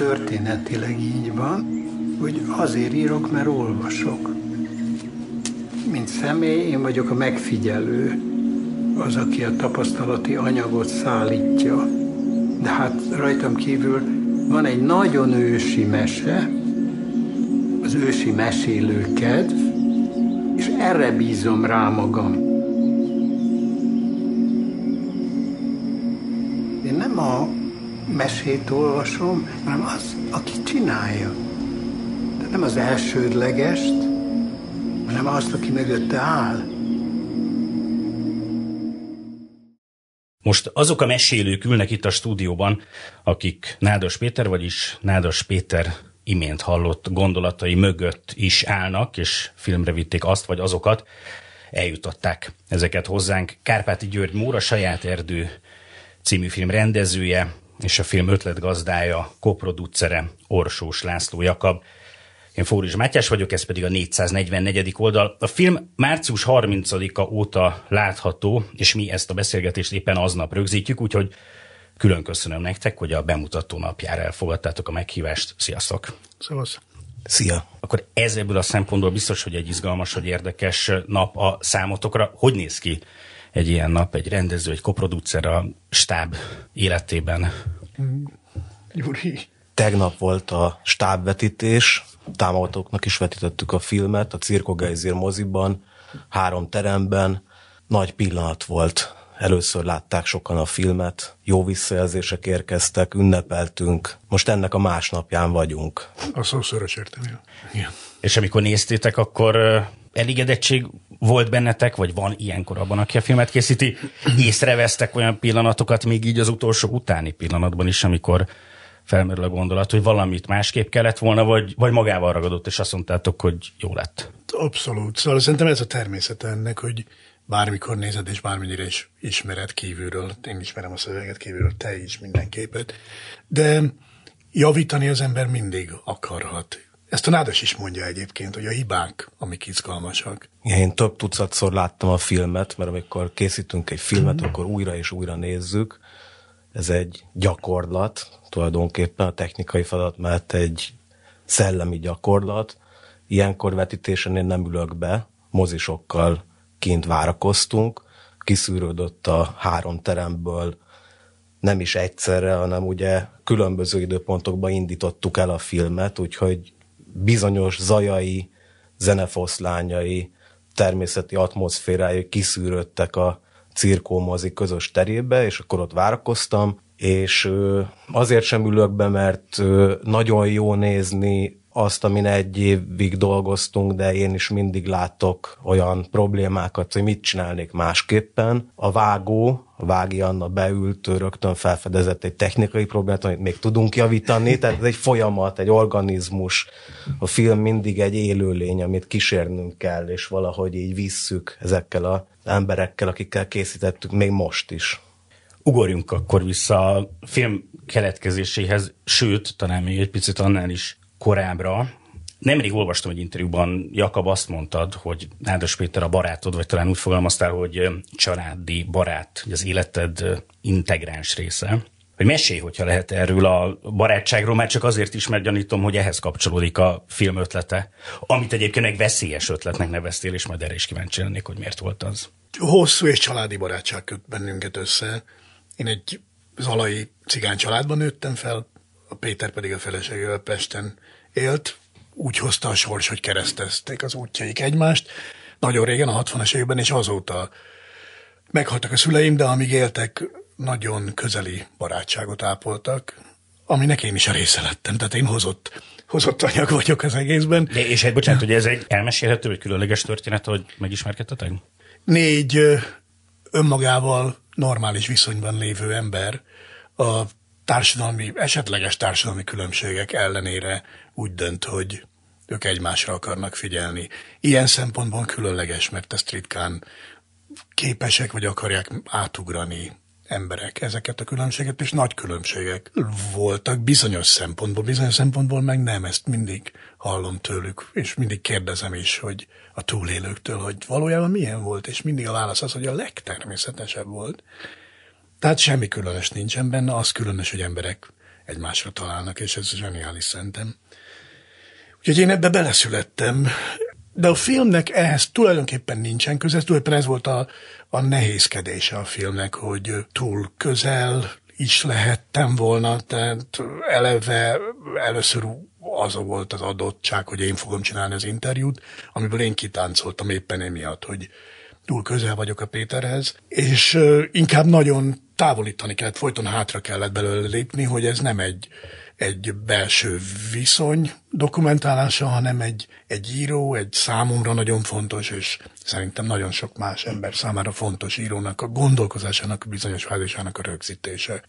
történetileg így van, hogy azért írok, mert olvasok. Mint személy, én vagyok a megfigyelő, az, aki a tapasztalati anyagot szállítja. De hát rajtam kívül van egy nagyon ősi mese, az ősi mesélő kedv, és erre bízom rá magam. Mesét olvasom, hanem az, aki csinálja. De nem az elsődlegest, hanem azt, aki mögötte áll. Most azok a mesélők ülnek itt a stúdióban, akik Nádas Péter, vagyis Nádas Péter imént hallott gondolatai mögött is állnak, és filmre vitték azt vagy azokat, eljutották ezeket hozzánk. Kárpáti György Móra, Saját Erdő című film rendezője, és a film ötletgazdája, koproducere Orsós László Jakab. Én Fóris Mátyás vagyok, ez pedig a 444. oldal. A film március 30-a óta látható, és mi ezt a beszélgetést éppen aznap rögzítjük, úgyhogy külön köszönöm nektek, hogy a bemutató napjára elfogadtátok a meghívást. Sziasztok! Szevasz! Szia! Akkor ez ebből a szempontból biztos, hogy egy izgalmas, hogy érdekes nap a számotokra. Hogy néz ki egy ilyen nap, egy rendező, egy koproducer a stáb életében? Gyuri. Tegnap volt a stábvetítés, támogatóknak is vetítettük a filmet a Cirkogejzér moziban, három teremben. Nagy pillanat volt. Először látták sokan a filmet, jó visszajelzések érkeztek, ünnepeltünk. Most ennek a másnapján vagyunk. A szó szörös értelmű. Igen. És amikor néztétek, akkor elégedettség volt bennetek, vagy van ilyenkor abban, aki a filmet készíti? Észrevesztek olyan pillanatokat még így az utolsó utáni pillanatban is, amikor felmerül a gondolat, hogy valamit másképp kellett volna, vagy, vagy magával ragadott, és azt mondtátok, hogy jó lett. Abszolút. Szóval szerintem ez a természet ennek, hogy bármikor nézed, és bármennyire is ismered kívülről, én ismerem a szöveget kívülről, te is mindenképet, de javítani az ember mindig akarhat. Ezt a Nádas is mondja egyébként, hogy a hibák, amik izgalmasak. Én több tucatszor láttam a filmet, mert amikor készítünk egy filmet, akkor újra és újra nézzük. Ez egy gyakorlat, tulajdonképpen a technikai feladat mellett egy szellemi gyakorlat. Ilyenkor vetítésen én nem ülök be, mozisokkal kint várakoztunk, kiszűrődött a három teremből nem is egyszerre, hanem ugye különböző időpontokban indítottuk el a filmet, úgyhogy bizonyos zajai, zenefoszlányai, természeti atmoszférái kiszűrődtek a cirkómozi közös terébe, és akkor ott várakoztam, és azért sem ülök be, mert nagyon jó nézni azt, amin egy évig dolgoztunk, de én is mindig látok olyan problémákat, hogy mit csinálnék másképpen. A vágó, a Vági Anna beült, ő rögtön felfedezett egy technikai problémát, amit még tudunk javítani, tehát ez egy folyamat, egy organizmus. A film mindig egy élőlény, amit kísérnünk kell, és valahogy így visszük ezekkel az emberekkel, akikkel készítettük még most is. Ugorjunk akkor vissza a film keletkezéséhez, sőt, talán még egy picit annál is korábbra. Nemrég olvastam egy interjúban, Jakab azt mondtad, hogy Nádas Péter a barátod, vagy talán úgy fogalmaztál, hogy családi barát, hogy az életed integráns része. Hogy mesélj, hogyha lehet erről a barátságról, már csak azért is, mert gyanítom, hogy ehhez kapcsolódik a film ötlete, amit egyébként meg veszélyes ötletnek neveztél, és majd erre is kíváncsi lennék, hogy miért volt az. Hosszú és családi barátság köt bennünket össze. Én egy zalai cigány családban nőttem fel, a Péter pedig a feleségével Pesten élt. Úgy hozta a sors, hogy keresztezték az útjaik egymást. Nagyon régen, a 60-as években, és azóta meghaltak a szüleim, de amíg éltek, nagyon közeli barátságot ápoltak, aminek én is a része lettem. Tehát én hozott, hozott anyag vagyok az egészben. De, és egy bocsánat, hogy ez egy elmesélhető, vagy különleges történet, hogy megismerkedtetek? négy önmagával normális viszonyban lévő ember a társadalmi, esetleges társadalmi különbségek ellenére úgy dönt, hogy ők egymásra akarnak figyelni. Ilyen szempontból különleges, mert ezt ritkán képesek vagy akarják átugrani emberek ezeket a különbséget, és nagy különbségek voltak bizonyos szempontból, bizonyos szempontból meg nem, ezt mindig hallom tőlük, és mindig kérdezem is, hogy a túlélőktől, hogy valójában milyen volt, és mindig a válasz az, hogy a legtermészetesebb volt. Tehát semmi különös nincsen benne, az különös, hogy emberek egymásra találnak, és ez zseniális szerintem. Úgyhogy én ebbe beleszülettem, de a filmnek ehhez tulajdonképpen nincsen köze, tulajdonképpen ez volt a, a nehézkedése a filmnek, hogy túl közel is lehettem volna, tehát eleve először az volt az adottság, hogy én fogom csinálni az interjút, amiből én kitáncoltam éppen emiatt, hogy túl közel vagyok a Péterhez, és inkább nagyon távolítani kellett, folyton hátra kellett belőle lépni, hogy ez nem egy egy belső viszony dokumentálása, hanem egy, egy író, egy számomra nagyon fontos, és szerintem nagyon sok más ember számára fontos írónak a gondolkozásának, a bizonyos fázisának a rögzítése.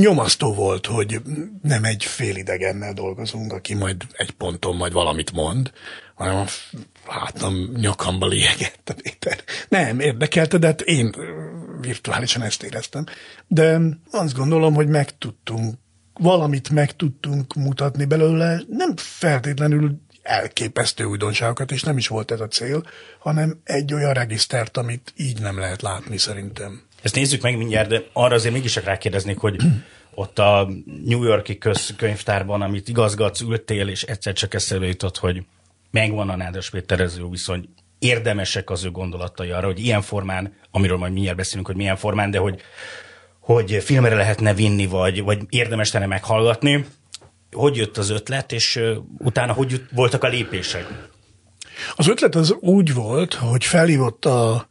Nyomasztó volt, hogy nem egy félidegennel dolgozunk, aki majd egy ponton majd valamit mond, hanem a hátam nyakamba liegett a Péter. Nem, érdekelte, de hát én virtuálisan ezt éreztem. De azt gondolom, hogy meg tudtunk valamit meg tudtunk mutatni belőle, nem feltétlenül elképesztő újdonságokat, és nem is volt ez a cél, hanem egy olyan regisztert, amit így nem lehet látni szerintem. Ezt nézzük meg mindjárt, de arra azért mégis csak rákérdezni, hogy ott a New Yorki közkönyvtárban, amit igazgatsz, ültél, és egyszer csak eszembe jutott, hogy megvan a Nádas Péterező viszony, érdemesek az ő gondolatai arra, hogy ilyen formán, amiről majd mindjárt beszélünk, hogy milyen formán, de hogy hogy filmre lehetne vinni, vagy, vagy érdemes lenne meghallgatni. Hogy jött az ötlet, és utána hogy voltak a lépések? Az ötlet az úgy volt, hogy felhívott a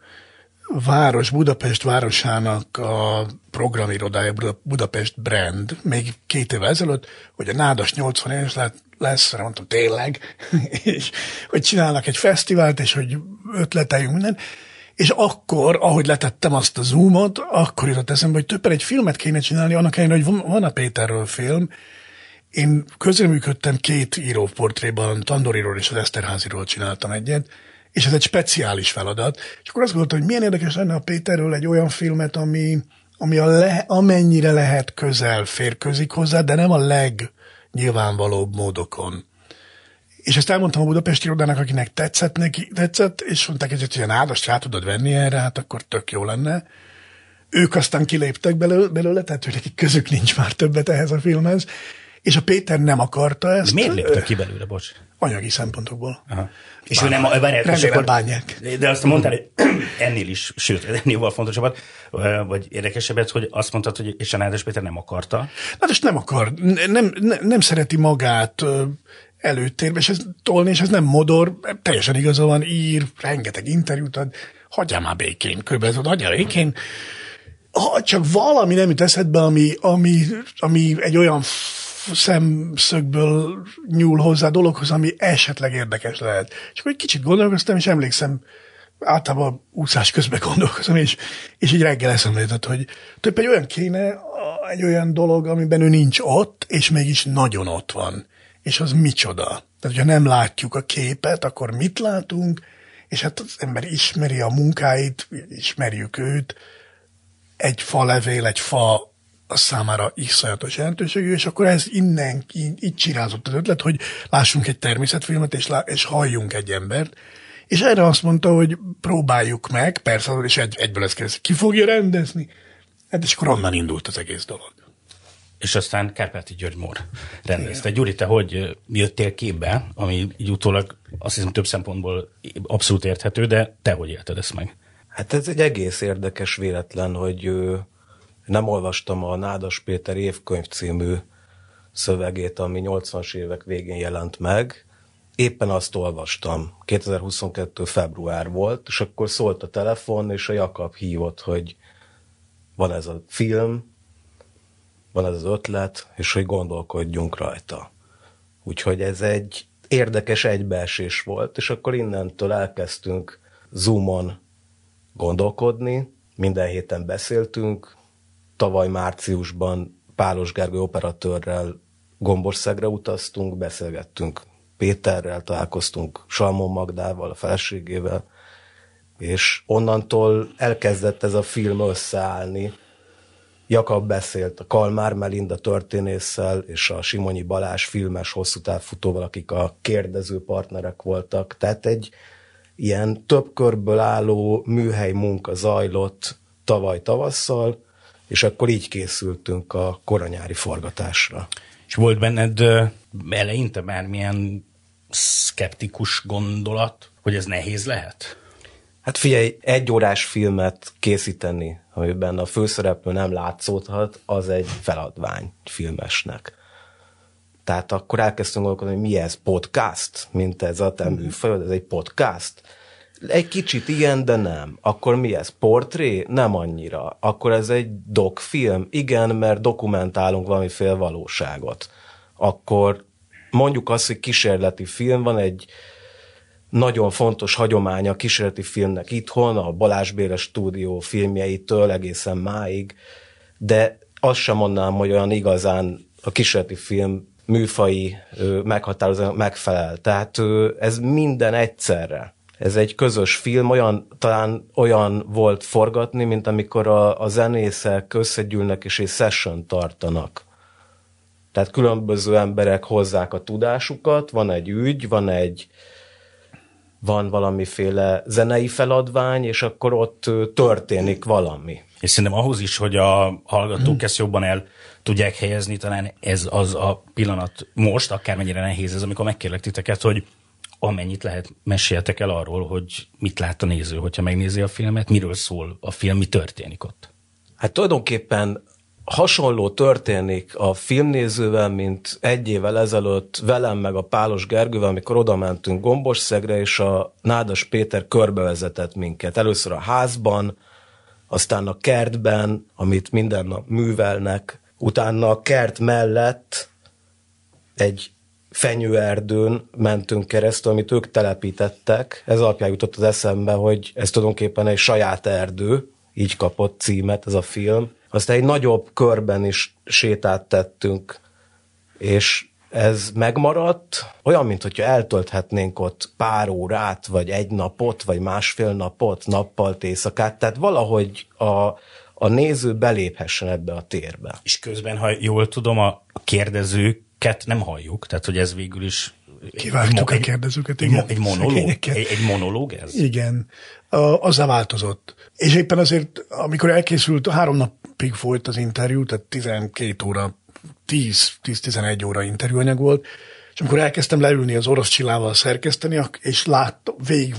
város, Budapest városának a programirodája, Budapest Brand, még két évvel ezelőtt, hogy a Nádas 80 éves lesz, mondtam tényleg, és hogy csinálnak egy fesztivált, és hogy ötleteljünk minden, és akkor, ahogy letettem azt a zoomot, akkor jutott eszembe, hogy többen egy filmet kéne csinálni, annak ellenére, hogy van a Péterről film. Én közreműködtem két íróportréban, Tandoriról és az Eszterháziról csináltam egyet, és ez egy speciális feladat. És akkor azt gondoltam, hogy milyen érdekes lenne a Péterről egy olyan filmet, ami, ami a le, amennyire lehet közel férközik hozzá, de nem a legnyilvánvalóbb módokon. És ezt elmondtam a Budapesti irodának, akinek tetszett neki, tetszett, és mondták, hogy ilyen áldast rá tudod venni erre, hát akkor tök jó lenne. Ők aztán kiléptek belőle, belőle tehát hogy nekik közük nincs már többet ehhez a filmhez, és a Péter nem akarta ezt. De miért léptek ki belőle, bocs? Anyagi szempontokból. Aha. És ő nem, várják, és akkor, bánják. De azt mondtál, hogy ennél is, sőt, ennél jóval fontosabbat, vagy érdekesebbet, hogy azt mondtad, hogy és a Nádas Péter nem akarta. Nádas nem akar, nem, nem, nem szereti magát előtérbe, és ez tolni, és ez nem modor, teljesen igaza van, ír, rengeteg interjút ad, hagyjál már békén, körbezott, hagyjál békén. Ha csak valami nem jut eszedbe, ami, ami, ami egy olyan szemszögből nyúl hozzá dologhoz, ami esetleg érdekes lehet. És akkor egy kicsit gondolkoztam, és emlékszem, általában úszás közben gondolkozom, és, és így reggel eszembe jutott, hogy több egy olyan kéne, egy olyan dolog, amiben ő nincs ott, és mégis nagyon ott van és az micsoda. Tehát, hogyha nem látjuk a képet, akkor mit látunk, és hát az ember ismeri a munkáit, ismerjük őt, egy fa levél, egy fa a számára iszonyatos jelentőségű, és akkor ez innen így, így csirázott az ötlet, hogy lássunk egy természetfilmet, és, lá, és halljunk egy embert, és erre azt mondta, hogy próbáljuk meg, persze, és egy, egyből ezt kérdezi, ki fogja rendezni? Hát és akkor onnan indult az egész dolog és aztán Kárpáti György Mór rendezte. Gyuri, te hogy jöttél képbe, ami így utólag azt hiszem több szempontból abszolút érthető, de te hogy élted ezt meg? Hát ez egy egész érdekes véletlen, hogy nem olvastam a Nádas Péter évkönyv című szövegét, ami 80-as évek végén jelent meg. Éppen azt olvastam. 2022. február volt, és akkor szólt a telefon, és a Jakab hívott, hogy van ez a film, van ez az ötlet, és hogy gondolkodjunk rajta. Úgyhogy ez egy érdekes egybeesés volt, és akkor innentől elkezdtünk Zoomon gondolkodni, minden héten beszéltünk, tavaly márciusban Pálos Gergő operatőrrel Gomborszegre utaztunk, beszélgettünk Péterrel, találkoztunk Salmon Magdával, a feleségével, és onnantól elkezdett ez a film összeállni, Jakab beszélt a Kalmár Melinda történésszel és a Simonyi Balás filmes hosszú távfutóval, akik a kérdező partnerek voltak. Tehát egy ilyen több körből álló műhely munka zajlott tavaly tavasszal, és akkor így készültünk a koranyári forgatásra. És volt benned eleinte bármilyen szkeptikus gondolat, hogy ez nehéz lehet? Hát figyelj, egy órás filmet készíteni, amiben a főszereplő nem látszódhat, az egy feladvány filmesnek. Tehát akkor elkezdtünk gondolkodni, hogy mi ez, podcast, mint ez a te műfajod, ez egy podcast. Egy kicsit igen, de nem. Akkor mi ez? Portré? Nem annyira. Akkor ez egy dokfilm? Igen, mert dokumentálunk valamiféle valóságot. Akkor mondjuk azt, hogy kísérleti film, van egy nagyon fontos hagyománya a kísérleti filmnek itthon, a Balázs Béla stúdió filmjeitől egészen máig, de azt sem mondanám, hogy olyan igazán a kísérleti film műfai meghatározó megfelel. Tehát ez minden egyszerre. Ez egy közös film, olyan, talán olyan volt forgatni, mint amikor a, a zenészek összegyűlnek és egy session tartanak. Tehát különböző emberek hozzák a tudásukat, van egy ügy, van egy, van valamiféle zenei feladvány, és akkor ott történik valami. És szerintem ahhoz is, hogy a hallgatók ezt jobban el tudják helyezni, talán ez az a pillanat most, akármennyire nehéz ez, amikor megkérlek titeket, hogy amennyit lehet, meséltek el arról, hogy mit lát a néző, hogyha megnézi a filmet, miről szól a film, mi történik ott. Hát tulajdonképpen hasonló történik a filmnézővel, mint egy évvel ezelőtt velem meg a Pálos Gergővel, amikor oda mentünk Gombosszegre, és a Nádas Péter körbevezetett minket. Először a házban, aztán a kertben, amit minden nap művelnek, utána a kert mellett egy fenyőerdőn mentünk keresztül, amit ők telepítettek. Ez alapján jutott az eszembe, hogy ez tulajdonképpen egy saját erdő, így kapott címet ez a film. Aztán egy nagyobb körben is sétát tettünk, és ez megmaradt, olyan, mint hogyha eltölthetnénk ott pár órát, vagy egy napot, vagy másfél napot, nappal, éjszakát, tehát valahogy a, a néző beléphessen ebbe a térbe. És közben, ha jól tudom, a kérdezőket nem halljuk, tehát hogy ez végül is Kivágtuk a kérdezőket, igen. Egy monológ? Egy, egy monológ ez? Igen. Azzá változott. És éppen azért, amikor elkészült, három napig folyt az interjú, tehát 12 óra, 10-11 óra interjúanyag volt, és amikor elkezdtem leülni az orosz csillával szerkeszteni, és láttam, végig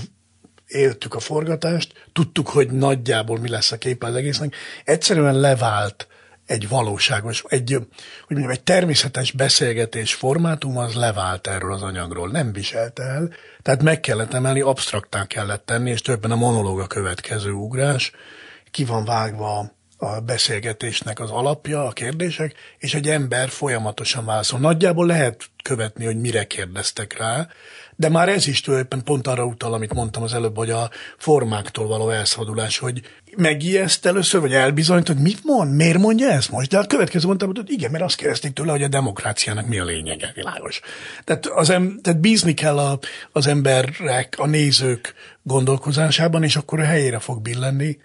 éltük a forgatást, tudtuk, hogy nagyjából mi lesz a képe az egésznek, egyszerűen levált egy valóságos, egy, hogy mondjam, egy természetes beszélgetés formátum az levált erről az anyagról, nem viselte el, tehát meg kellett emelni, absztraktá kellett tenni, és többen a monológ a következő ugrás, ki van vágva a beszélgetésnek az alapja, a kérdések, és egy ember folyamatosan válaszol. Nagyjából lehet követni, hogy mire kérdeztek rá, de már ez is tulajdonképpen pont arra utal, amit mondtam az előbb, hogy a formáktól való elszabadulás, hogy megijeszt először, vagy elbizonyít, hogy mit mond, miért mondja ezt most? De a következő mondtam, hogy igen, mert azt kérdezték tőle, hogy a demokráciának mi a lényege, világos. Tehát, az em, tehát bízni kell a, az emberek, a nézők gondolkozásában, és akkor a helyére fog billenni.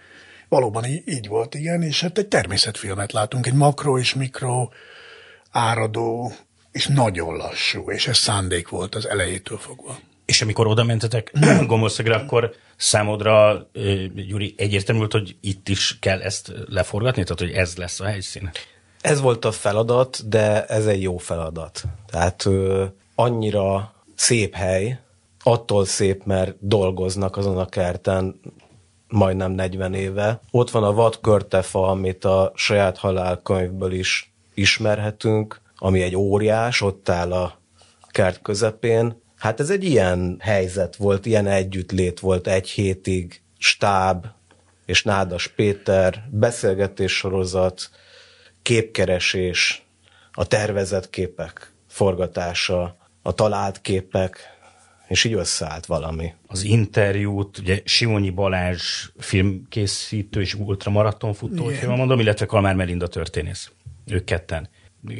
Valóban így, így volt, igen, és hát egy természetfilmet látunk, egy makro és mikro áradó és nagyon lassú, és ez szándék volt az elejétől fogva. És amikor oda mentetek Gomorszegre, akkor számodra, Gyuri, egyértelmű volt, hogy itt is kell ezt leforgatni, tehát hogy ez lesz a helyszín? Ez volt a feladat, de ez egy jó feladat. Tehát ö, annyira szép hely, attól szép, mert dolgoznak azon a kerten majdnem 40 éve. Ott van a vadkörtefa, amit a saját halálkönyvből is ismerhetünk, ami egy óriás, ott áll a kert közepén. Hát ez egy ilyen helyzet volt, ilyen együttlét volt egy hétig, stáb és Nádas Péter, beszélgetés sorozat, képkeresés, a tervezett képek forgatása, a talált képek, és így összeállt valami. Az interjút, ugye Simonyi Balázs filmkészítő és ultramaratonfutó, hogy mondom, illetve Kalmár Melinda történész. Ők ketten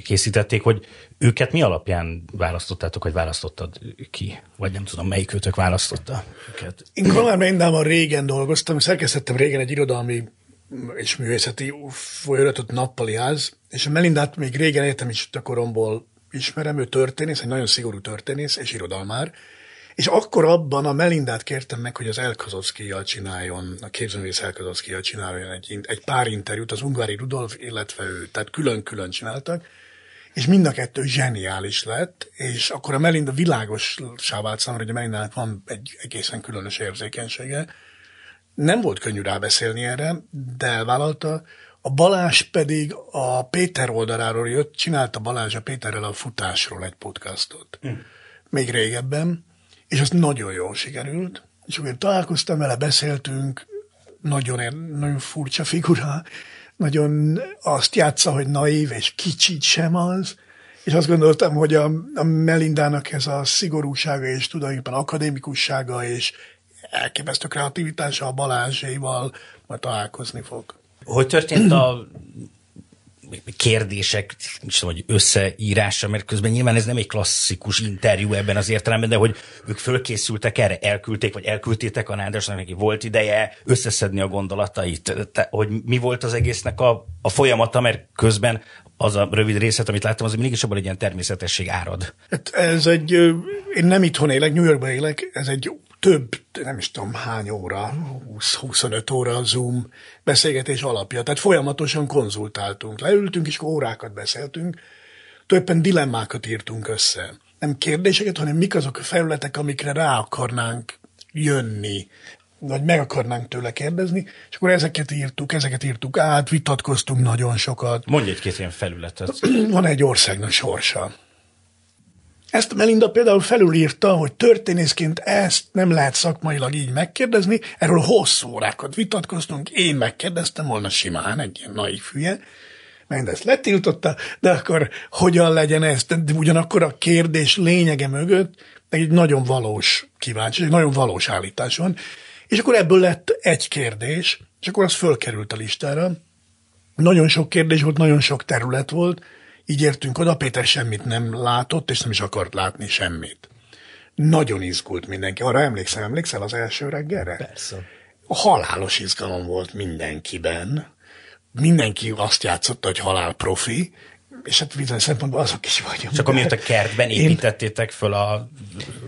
készítették, hogy őket mi alapján választottátok, vagy választottad ki? Vagy nem tudom, melyik őtök választotta őket? Én Kalmár Melindával régen dolgoztam, szerkesztettem régen egy irodalmi és művészeti folyóiratot Nappali Ház, és a Melindát még régen értem is a koromból ismerem, ő történész, egy nagyon szigorú történész és irodalmár, és akkor abban a Melindát kértem meg, hogy az Elkazovszkijal csináljon, a képzőművész Elkazovszkijal csináljon egy, egy pár interjút, az Ungári Rudolf, illetve ő, tehát külön-külön csináltak, és mind a kettő zseniális lett, és akkor a Melinda világos vált számomra, hogy a Melindának van egy egészen különös érzékenysége. Nem volt könnyű rábeszélni erre, de elvállalta. A Balázs pedig a Péter oldaláról jött, csinálta Balázs a Péterrel a futásról egy podcastot. Mm. Még régebben, és az nagyon jól sikerült. És akkor találkoztam vele, beszéltünk, nagyon, nagyon furcsa figura, nagyon azt játsza, hogy naív, és kicsit sem az, és azt gondoltam, hogy a, a Melindának ez a szigorúsága és tulajdonképpen akadémikussága és elképesztő kreativitása a Balázséval majd találkozni fog. Hogy történt a kérdések, vagy összeírása, mert közben nyilván ez nem egy klasszikus interjú ebben az értelemben, de hogy ők fölkészültek erre, elküldték, vagy elküldtétek a Nádasnak, neki volt ideje összeszedni a gondolatait, te, hogy mi volt az egésznek a, a folyamata, mert közben az a rövid részlet, amit láttam, az mégis abban egy ilyen természetesség árad. Hát ez egy, én nem itthon élek, New Yorkban élek, ez egy több, nem is tudom hány óra, 20-25 óra a Zoom beszélgetés alapja. Tehát folyamatosan konzultáltunk, leültünk és órákat beszéltünk, többen dilemmákat írtunk össze. Nem kérdéseket, hanem mik azok a felületek, amikre rá akarnánk jönni, vagy meg akarnánk tőle kérdezni, és akkor ezeket írtuk, ezeket írtuk át, vitatkoztunk nagyon sokat. Mondj egy-két ilyen felületet. Van egy országnak sorsa. Ezt Melinda például felülírta, hogy történészként ezt nem lehet szakmailag így megkérdezni, erről hosszú órákat vitatkoztunk, én megkérdeztem volna simán, egy ilyen naív hülye, mert ezt letiltotta, de akkor hogyan legyen ez? De ugyanakkor a kérdés lényege mögött egy nagyon valós kíváncsi, egy nagyon valós állítás van, és akkor ebből lett egy kérdés, és akkor az fölkerült a listára. Nagyon sok kérdés volt, nagyon sok terület volt, így értünk oda, Péter semmit nem látott, és nem is akart látni semmit. Nagyon izgult mindenki. Arra emlékszem, emlékszel az első reggelre? Persze. A halálos izgalom volt mindenkiben. Mindenki azt játszotta, hogy halál profi, és hát bizonyos szempontból azok is vagyunk. Csak amiért a kertben építettétek föl a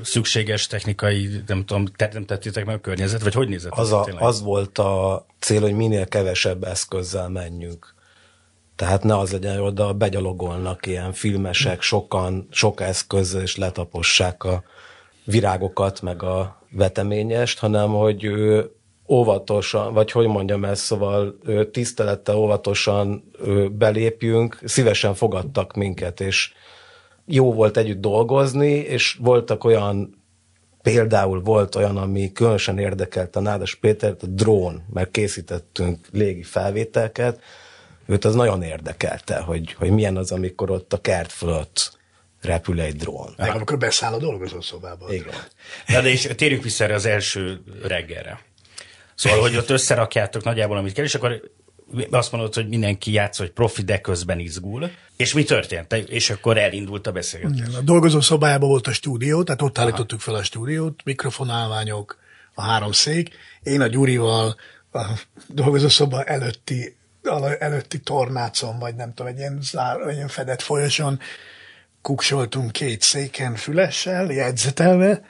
szükséges technikai, nem tudom, nem tettétek meg a környezet, vagy hogy nézett az? A, az volt a cél, hogy minél kevesebb eszközzel menjünk. Tehát ne az legyen, hogy oda begyalogolnak ilyen filmesek, sokan, sok eszköz, és letapossák a virágokat, meg a veteményest, hanem hogy ő óvatosan, vagy hogy mondjam ezt, szóval tisztelettel óvatosan belépjünk, szívesen fogadtak minket, és jó volt együtt dolgozni, és voltak olyan, például volt olyan, ami különösen érdekelt a Nádas Pétert, a drón, mert készítettünk légi felvételket, őt az nagyon érdekelte, hogy, hogy milyen az, amikor ott a kert fölött repül egy drón. Meg amikor beszáll a dolgozószobába. Igen. Na de és térjünk vissza erre az első reggelre. Szóval, hogy ott összerakjátok nagyjából, amit kell, és akkor azt mondod, hogy mindenki játsz, hogy profi, de közben izgul. És mi történt? És akkor elindult a beszélgetés. A dolgozó szobájában volt a stúdió, tehát ott Aha. állítottuk fel a stúdiót, mikrofonálványok, a három szék. Én a Gyurival a dolgozó szoba előtti, előtti tornácon, vagy nem tudom, egy ilyen, zár, egy ilyen fedett folyoson kuksoltunk két széken fülessel, jegyzetelve,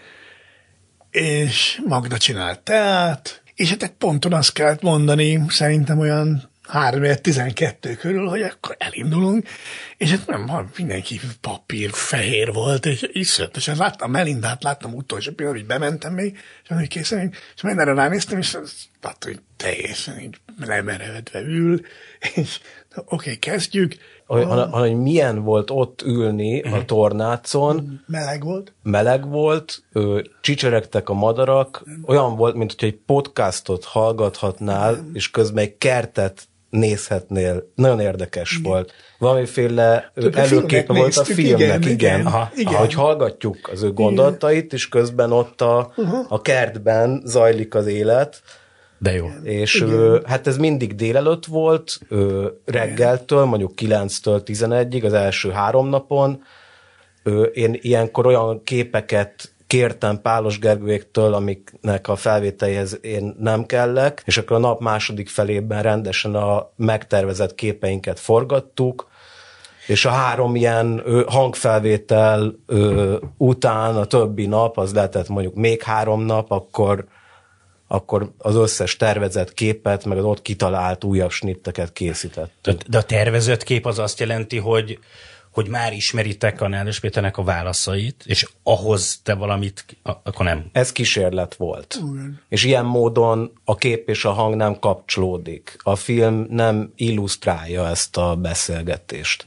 és Magda csinált teát, és hát egy ponton azt kellett mondani, szerintem olyan 3-12 körül, hogy akkor elindulunk, és hát nem, mindenki papír fehér volt, és iszonyatosan láttam Melindát, láttam utolsó pillanat, hogy bementem még, és hogy készen, és mindenre ránéztem, és azt látta, hogy teljesen így lemerevedve ül, és oké, okay, kezdjük, hanem, hogy milyen volt ott ülni a mhm. tornácon. Meleg volt. Meleg volt, csicseregtek a madarak, olyan volt, mint hogy egy podcastot hallgathatnál, és közben egy kertet nézhetnél. Nagyon érdekes igen. volt. Valamiféle előképe volt a filmnek, igen. igen. igen. Aha, igen. Ahogy hallgatjuk az ő gondolatait, és közben ott a, uh-huh. a kertben zajlik az élet. De jó. És ö, hát ez mindig délelőtt volt, ö, reggeltől, mondjuk 9-től 11-ig, az első három napon. Ö, én ilyenkor olyan képeket kértem Pálos Gergőéktől, amiknek a felvételéhez én nem kellek, és akkor a nap második felében rendesen a megtervezett képeinket forgattuk, és a három ilyen hangfelvétel után a többi nap, az lehetett mondjuk még három nap, akkor akkor az összes tervezett képet, meg az ott kitalált újabb snitteket készített. De a tervezett kép az azt jelenti, hogy hogy már ismeritek a Nádas Péternek a válaszait, és ahhoz te valamit, akkor nem. Ez kísérlet volt. Igen. És ilyen módon a kép és a hang nem kapcsolódik. A film nem illusztrálja ezt a beszélgetést.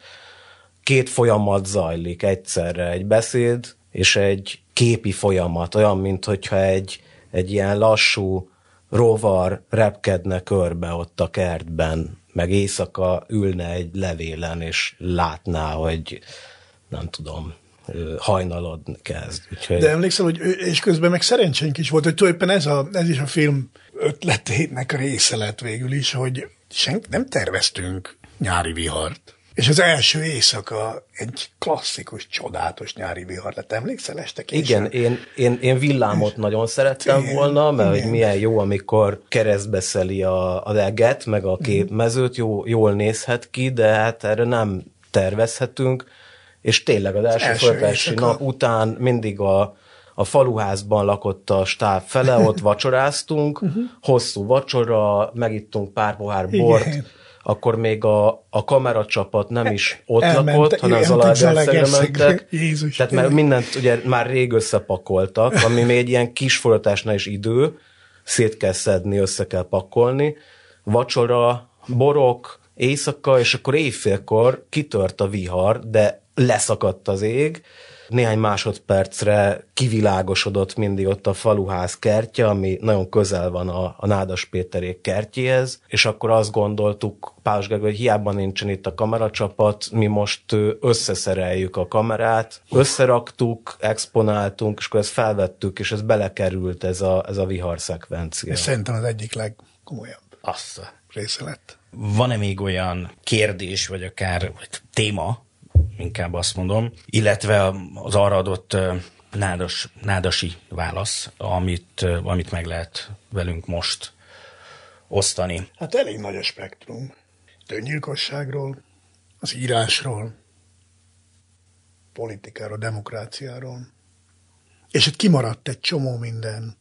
Két folyamat zajlik egyszerre, egy beszéd és egy képi folyamat, olyan, mint hogyha egy, egy ilyen lassú rovar repkedne körbe ott a kertben, meg éjszaka ülne egy levélen, és látná, hogy nem tudom, hajnalodni kezd. Úgyhogy... De emlékszem, hogy és közben meg szerencsénk is volt, hogy tulajdonképpen ez, a, ez is a film ötletének a része lett végül is, hogy senk nem terveztünk nyári vihart. És az első éjszaka egy klasszikus, csodálatos nyári vihar lett. Emlékszel este későn? Igen, én, én, én villámot és nagyon szerettem igen, volna, mert igen. hogy milyen jó, amikor keresztbeszeli a, a leget, meg a képmezőt, jó, jól nézhet ki, de hát erre nem tervezhetünk. És tényleg az első, első föltási nap után mindig a, a faluházban lakott a stáb fele, ott vacsoráztunk, uh-huh. hosszú vacsora, megittunk pár pohár bort, Igen akkor még a, a kameracsapat nem is ott Elmente, lakott, hanem az Zalaegerszegre mentek. Jézus, Tehát mert mindent ugye már rég összepakoltak, ami még egy ilyen kis forgatásnál is idő, szét kell szedni, össze kell pakolni. Vacsora, borok, éjszaka, és akkor éjfélkor kitört a vihar, de leszakadt az ég, néhány másodpercre kivilágosodott mindig ott a faluház kertje, ami nagyon közel van a, a Nádas Péterék kertjéhez, és akkor azt gondoltuk, Pálos hogy hiába nincsen itt a kameracsapat, mi most összeszereljük a kamerát, összeraktuk, exponáltunk, és akkor ezt felvettük, és ez belekerült ez a, ez a vihar szekvencia. Ez szerintem az egyik legkomolyabb Azt. része lett. Van-e még olyan kérdés, vagy akár vagy téma, inkább azt mondom, illetve az arra adott nádas, nádasi válasz, amit, amit meg lehet velünk most osztani. Hát elég nagy a spektrum. Öngyilkosságról, az írásról, politikáról, demokráciáról. És itt kimaradt egy csomó minden.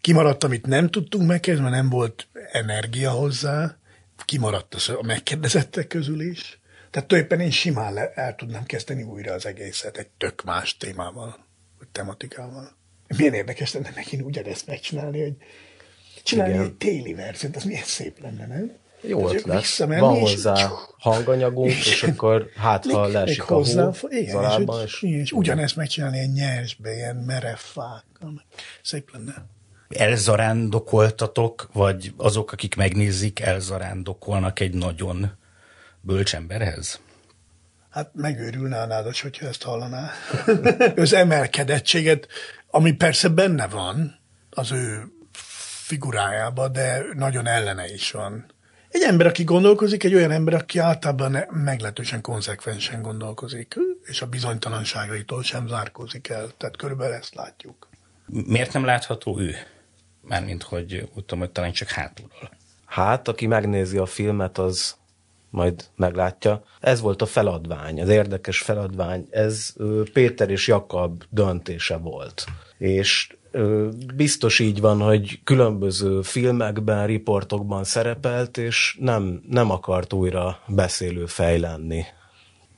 Kimaradt, amit nem tudtunk megkezdeni, mert nem volt energia hozzá. Kimaradt a megkérdezettek közül is. Tehát tulajdonképpen én simán le, el tudnám kezdeni újra az egészet egy tök más témával, vagy tematikával. Milyen érdekes lenne megint ugyanezt megcsinálni, hogy csinálni Igen. egy téli verziót, az milyen szép lenne, nem? Jó ötlet. Van hozzá és, hanganyagunk, és, és akkor hát, ha leesik a hozzá, hó igen, zalában, és, és, és ugyanezt megcsinálni egy nyersbe, ilyen merev fákkal. Szép lenne. Elzarándokoltatok, vagy azok, akik megnézik, elzarándokolnak egy nagyon bölcs emberhez? Hát megőrülne a nádas, hogyha ezt hallaná. az emelkedettséget, ami persze benne van az ő figurájában, de nagyon ellene is van. Egy ember, aki gondolkozik, egy olyan ember, aki általában meglehetősen konzekvensen gondolkozik, és a bizonytalanságaitól sem zárkózik el. Tehát körülbelül ezt látjuk. Miért nem látható ő? Mármint, hogy úgy tudom, hogy talán csak hátulról. Hát, aki megnézi a filmet, az majd meglátja. Ez volt a feladvány, az érdekes feladvány. Ez Péter és Jakab döntése volt. És biztos így van, hogy különböző filmekben, riportokban szerepelt, és nem, nem akart újra beszélő fej lenni.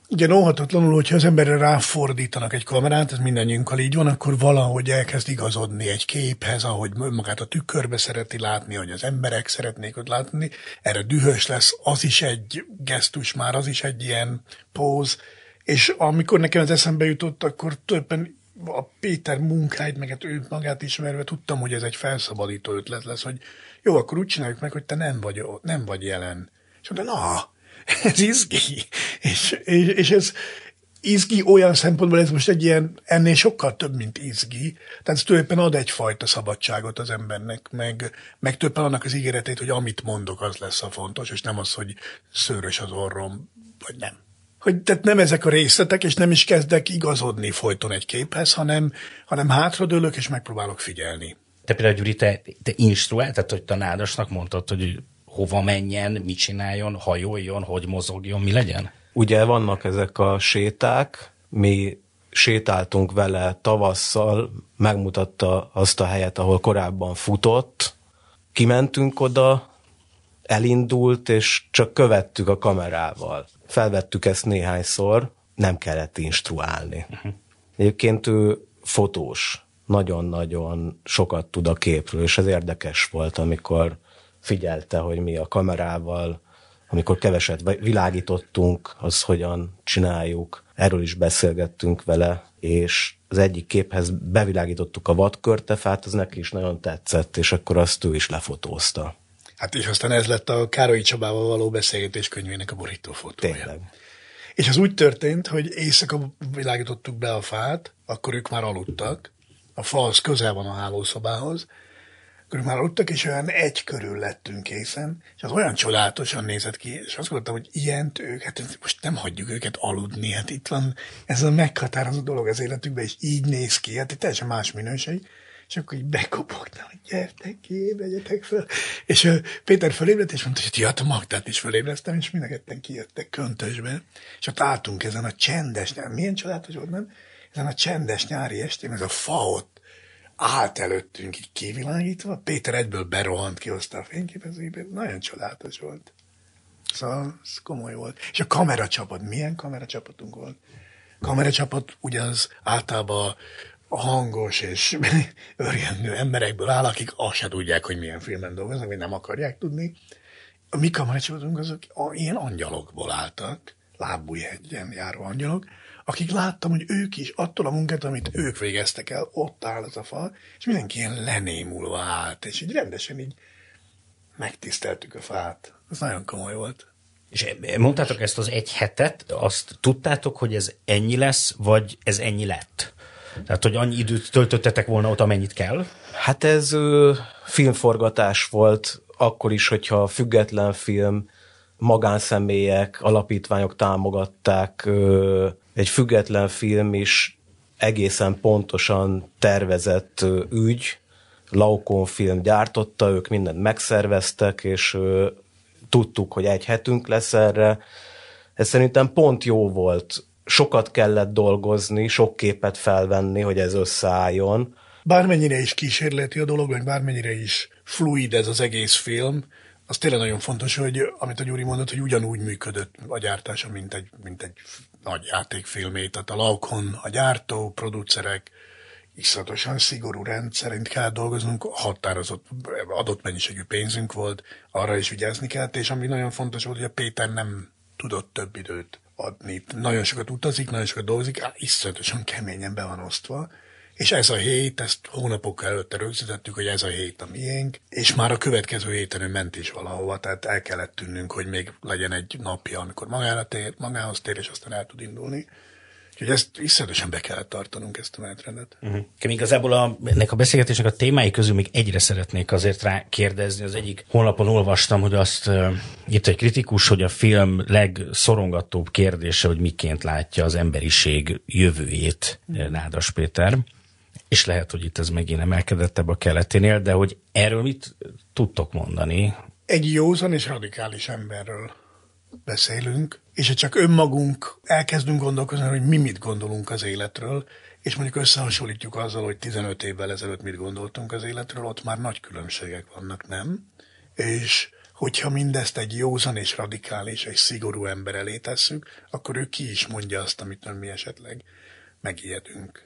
Igen, óhatatlanul, hogyha az emberre ráfordítanak egy kamerát, ez mindannyiunkkal így van, akkor valahogy elkezd igazodni egy képhez, ahogy magát a tükörbe szereti látni, hogy az emberek szeretnék ott látni. Erre dühös lesz, az is egy gesztus már, az is egy ilyen póz. És amikor nekem az eszembe jutott, akkor többen a Péter munkáit, meg hát ő magát ismerve tudtam, hogy ez egy felszabadító ötlet lesz, hogy jó, akkor úgy csináljuk meg, hogy te nem vagy, nem vagy jelen. És mondta, na, ez izgi. És, és, és ez izgi olyan szempontból, ez most egy ilyen, ennél sokkal több, mint izgi. Tehát ez tulajdonképpen ad egyfajta szabadságot az embernek, meg, meg többen annak az ígéretét, hogy amit mondok, az lesz a fontos, és nem az, hogy szőrös az orrom, vagy nem. Hogy tehát nem ezek a részletek, és nem is kezdek igazodni folyton egy képhez, hanem, hanem hátradőlök, és megpróbálok figyelni. Te például, Gyuri, te, te instruáltad, hogy tanádosnak mondtad, hogy hova menjen, mit csináljon, hajoljon, hogy mozogjon, mi legyen? Ugye vannak ezek a séták, mi sétáltunk vele tavasszal, megmutatta azt a helyet, ahol korábban futott, kimentünk oda, elindult, és csak követtük a kamerával. Felvettük ezt néhányszor, nem kellett instruálni. Uh-huh. Egyébként ő fotós, nagyon-nagyon sokat tud a képről, és ez érdekes volt, amikor figyelte, hogy mi a kamerával, amikor keveset világítottunk, az hogyan csináljuk. Erről is beszélgettünk vele, és az egyik képhez bevilágítottuk a vadkörtefát, az neki is nagyon tetszett, és akkor azt ő is lefotózta. Hát és aztán ez lett a Károly Csabával való beszélgetés könyvének a borítófotója. Tényleg. És az úgy történt, hogy éjszaka világítottuk be a fát, akkor ők már aludtak, a fa az közel van a hálószobához, akkor már aludtak, és olyan egy körül lettünk készen, és az olyan csodálatosan nézett ki, és azt gondoltam, hogy ilyent ők, hát most nem hagyjuk őket aludni, hát itt van ez a meghatározó dolog az életükben, és így néz ki, hát egy teljesen más minőség, és akkor így bekopogtam, hogy gyertek ki, ébredjetek föl. És uh, Péter fölébredt, és mondta, hogy jött a Magdát is fölébreztem, és mind a ketten kijöttek köntösbe. És ott álltunk ezen a csendes, nem, milyen csodálatos volt, nem? Ezen a csendes nyári estén, ez a fa ott állt előttünk így kivilágítva, Péter egyből berohant, kihozta a fényképezőjéből, nagyon csodálatos volt. Szóval ez komoly volt. És a kameracsapat, milyen kameracsapatunk volt? Kameracsapat ugye az általában hangos és örjendő emberekből áll, akik azt se tudják, hogy milyen filmen dolgoznak, vagy nem akarják tudni. A mi kameracsapatunk azok ilyen angyalokból álltak, lábbújhegyen járó angyalok, akik láttam, hogy ők is attól a munkát, amit ők végeztek el, ott áll az a fal, és mindenki ilyen lenémulva állt, és így rendesen így megtiszteltük a fát. Ez nagyon komoly volt. És mondtátok ezt az egy hetet, azt tudtátok, hogy ez ennyi lesz, vagy ez ennyi lett? Tehát, hogy annyi időt töltöttetek volna ott, amennyit kell? Hát ez ö, filmforgatás volt, akkor is, hogyha független film, magánszemélyek, alapítványok támogatták, egy független film is egészen pontosan tervezett ügy, Laukon film gyártotta, ők mindent megszerveztek, és tudtuk, hogy egy hetünk lesz erre. Ez szerintem pont jó volt sokat kellett dolgozni, sok képet felvenni, hogy ez összeálljon. Bármennyire is kísérleti a dolog, meg bármennyire is fluid ez az egész film, az tényleg nagyon fontos, hogy amit a Gyuri mondott, hogy ugyanúgy működött a gyártása, mint egy, mint egy nagy játékfilmé. Tehát a Laukon, a gyártó, producerek, iszatosan szigorú rendszerint kell dolgoznunk, határozott, adott mennyiségű pénzünk volt, arra is vigyázni kellett, és ami nagyon fontos volt, hogy a Péter nem tudott több időt adni. Nagyon sokat utazik, nagyon sokat dolgozik, iszonyatosan keményen be van osztva, és ez a hét, ezt hónapok előtte rögzítettük, hogy ez a hét a miénk, és már a következő héten ő ment is valahova, tehát el kellett tűnnünk, hogy még legyen egy napja, amikor magára tér, magához tér, és aztán el tud indulni. Úgyhogy ezt iszonyatosan be kellett tartanunk, ezt a menetrendet. Uh-huh. Igazából a, ennek a beszélgetésnek a témái közül még egyre szeretnék azért rá kérdezni. Az egyik honlapon olvastam, hogy azt írt egy kritikus, hogy a film legszorongatóbb kérdése, hogy miként látja az emberiség jövőjét uh, Nádas Péter. És lehet, hogy itt ez megint emelkedettebb a keleténél, de hogy erről mit tudtok mondani? Egy józan és radikális emberről beszélünk, és ha csak önmagunk elkezdünk gondolkozni, hogy mi mit gondolunk az életről, és mondjuk összehasonlítjuk azzal, hogy 15 évvel ezelőtt mit gondoltunk az életről, ott már nagy különbségek vannak, nem? És hogyha mindezt egy józan és radikális és szigorú ember elé tesszük, akkor ő ki is mondja azt, amit mi esetleg megijedünk.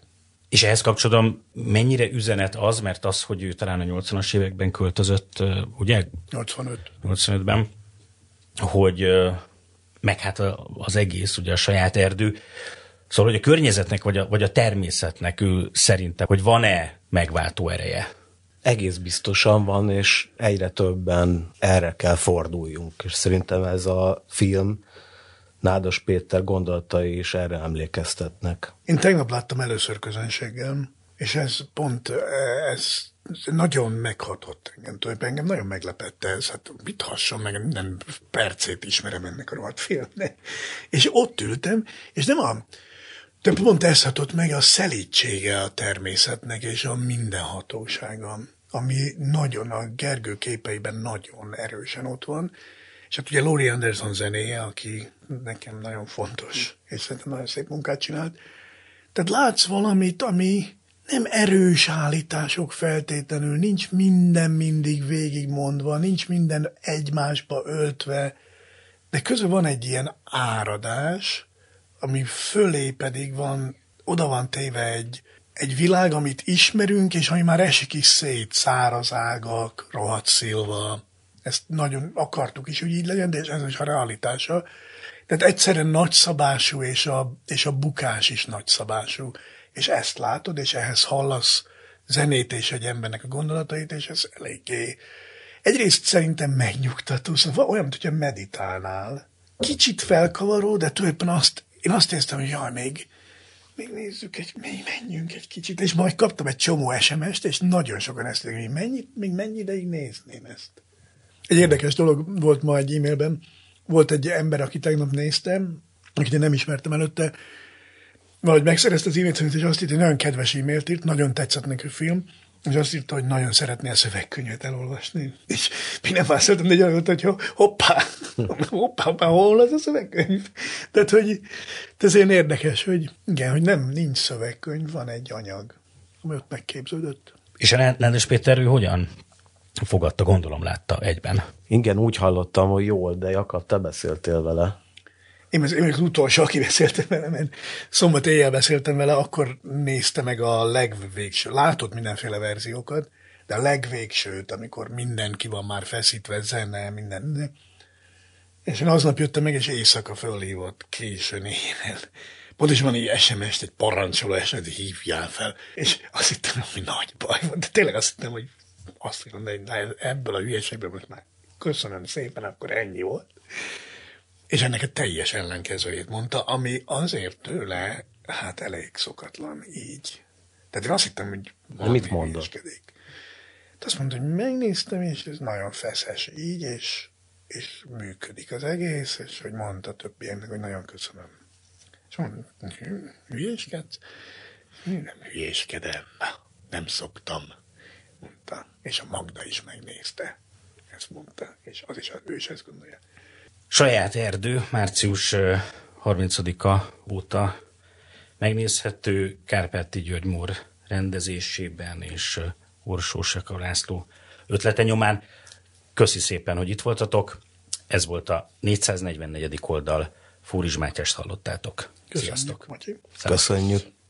És ehhez kapcsolatban mennyire üzenet az, mert az, hogy ő talán a 80-as években költözött, ugye? 85. 85-ben, hogy meg hát az egész, ugye a saját erdő. Szóval, hogy a környezetnek vagy a, vagy a természetnek ő szerintem, hogy van-e megváltó ereje? Egész biztosan van, és egyre többen erre kell forduljunk. És szerintem ez a film Nádas Péter gondolatai is erre emlékeztetnek. Én tegnap láttam először közönséggel, és ez pont, ez nagyon meghatott engem, tulajdonképpen engem nagyon meglepette ez, hát mit hasson meg, minden percét ismerem ennek a rohadt filmnek. És ott ültem, és nem a, de pont ez hatott meg a szelítsége a természetnek, és a mindenhatósága, ami nagyon a Gergő képeiben nagyon erősen ott van, és hát ugye Laurie Anderson zenéje, aki nekem nagyon fontos, és szerintem nagyon szép munkát csinált. Tehát látsz valamit, ami nem erős állítások feltétlenül, nincs minden mindig végigmondva, nincs minden egymásba öltve, de közben van egy ilyen áradás, ami fölé pedig van, oda van téve egy, egy világ, amit ismerünk, és ami már esik is szét, száraz ágak, rohadt szilva. Ezt nagyon akartuk is, hogy így legyen, de ez is a realitása. Tehát egyszerűen nagyszabású, és a, és a bukás is nagyszabású. És ezt látod, és ehhez hallasz zenét és egy embernek a gondolatait, és ez eléggé... Egyrészt szerintem megnyugtató, szóval olyan, mint hogyha meditálnál. Kicsit felkavaró, de tulajdonképpen azt, én azt éreztem, hogy jaj, még, még nézzük, egy, még menjünk egy kicsit, és majd kaptam egy csomó SMS-t, és nagyon sokan ezt hogy mennyit, még mennyi ideig nézném ezt. Egy érdekes dolog volt ma egy e-mailben, volt egy ember, aki tegnap néztem, akit én nem ismertem előtte, valahogy megszerezte az e-mailt, és azt írta, hogy nagyon kedves e-mailt írt, nagyon tetszett neki a film, és azt írta, hogy nagyon szeretné a szövegkönyvet elolvasni. És mi nem válaszoltam, de olyan hogy hoppá, hoppá, hoppá, hol az a szövegkönyv? Tehát, hogy ez ilyen érdekes, hogy igen, hogy nem, nincs szövegkönyv, van egy anyag, ami ott megképződött. És Rendes Péter, ő hogyan fogadta, gondolom látta egyben? Igen, úgy hallottam, hogy jól, de Jakab, te beszéltél vele. Én, én az utolsó, aki beszéltem vele, mert szombat éjjel beszéltem vele, akkor nézte meg a legvégső, látott mindenféle verziókat, de a legvégsőt, amikor mindenki van már feszítve, zene, minden. És én aznap jöttem meg, és éjszaka fölhívott későn éjjel. Pontosan így SMS-t, egy parancsoló eset, hívjál fel. És azt hittem, hogy nagy baj van, de tényleg azt hittem, hogy azt mondani, hogy ebből a hülyeségből most már köszönöm szépen, akkor ennyi volt. És ennek a teljes ellenkezőjét mondta, ami azért tőle, hát elég szokatlan így. Tehát én azt hittem, hogy valami mit mondott? Hát azt mondta, hogy megnéztem, és ez nagyon feszes így, és, és működik az egész, és hogy mondta többieknek, hogy nagyon köszönöm. És mondta, hülyéskedsz? Nem hülyéskedem, nem szoktam, mondta. És a Magda is megnézte. Ezt mondta, és az is, ő is ezt gondolja. Saját erdő, március 30-a óta megnézhető Kárpáti György Mór rendezésében és Orsó Seka László ötlete nyomán. Köszi szépen, hogy itt voltatok. Ez volt a 444. oldal. Fúris Mátyást hallottátok. Köszönjük, Sziasztok! Matyi. Köszönjük!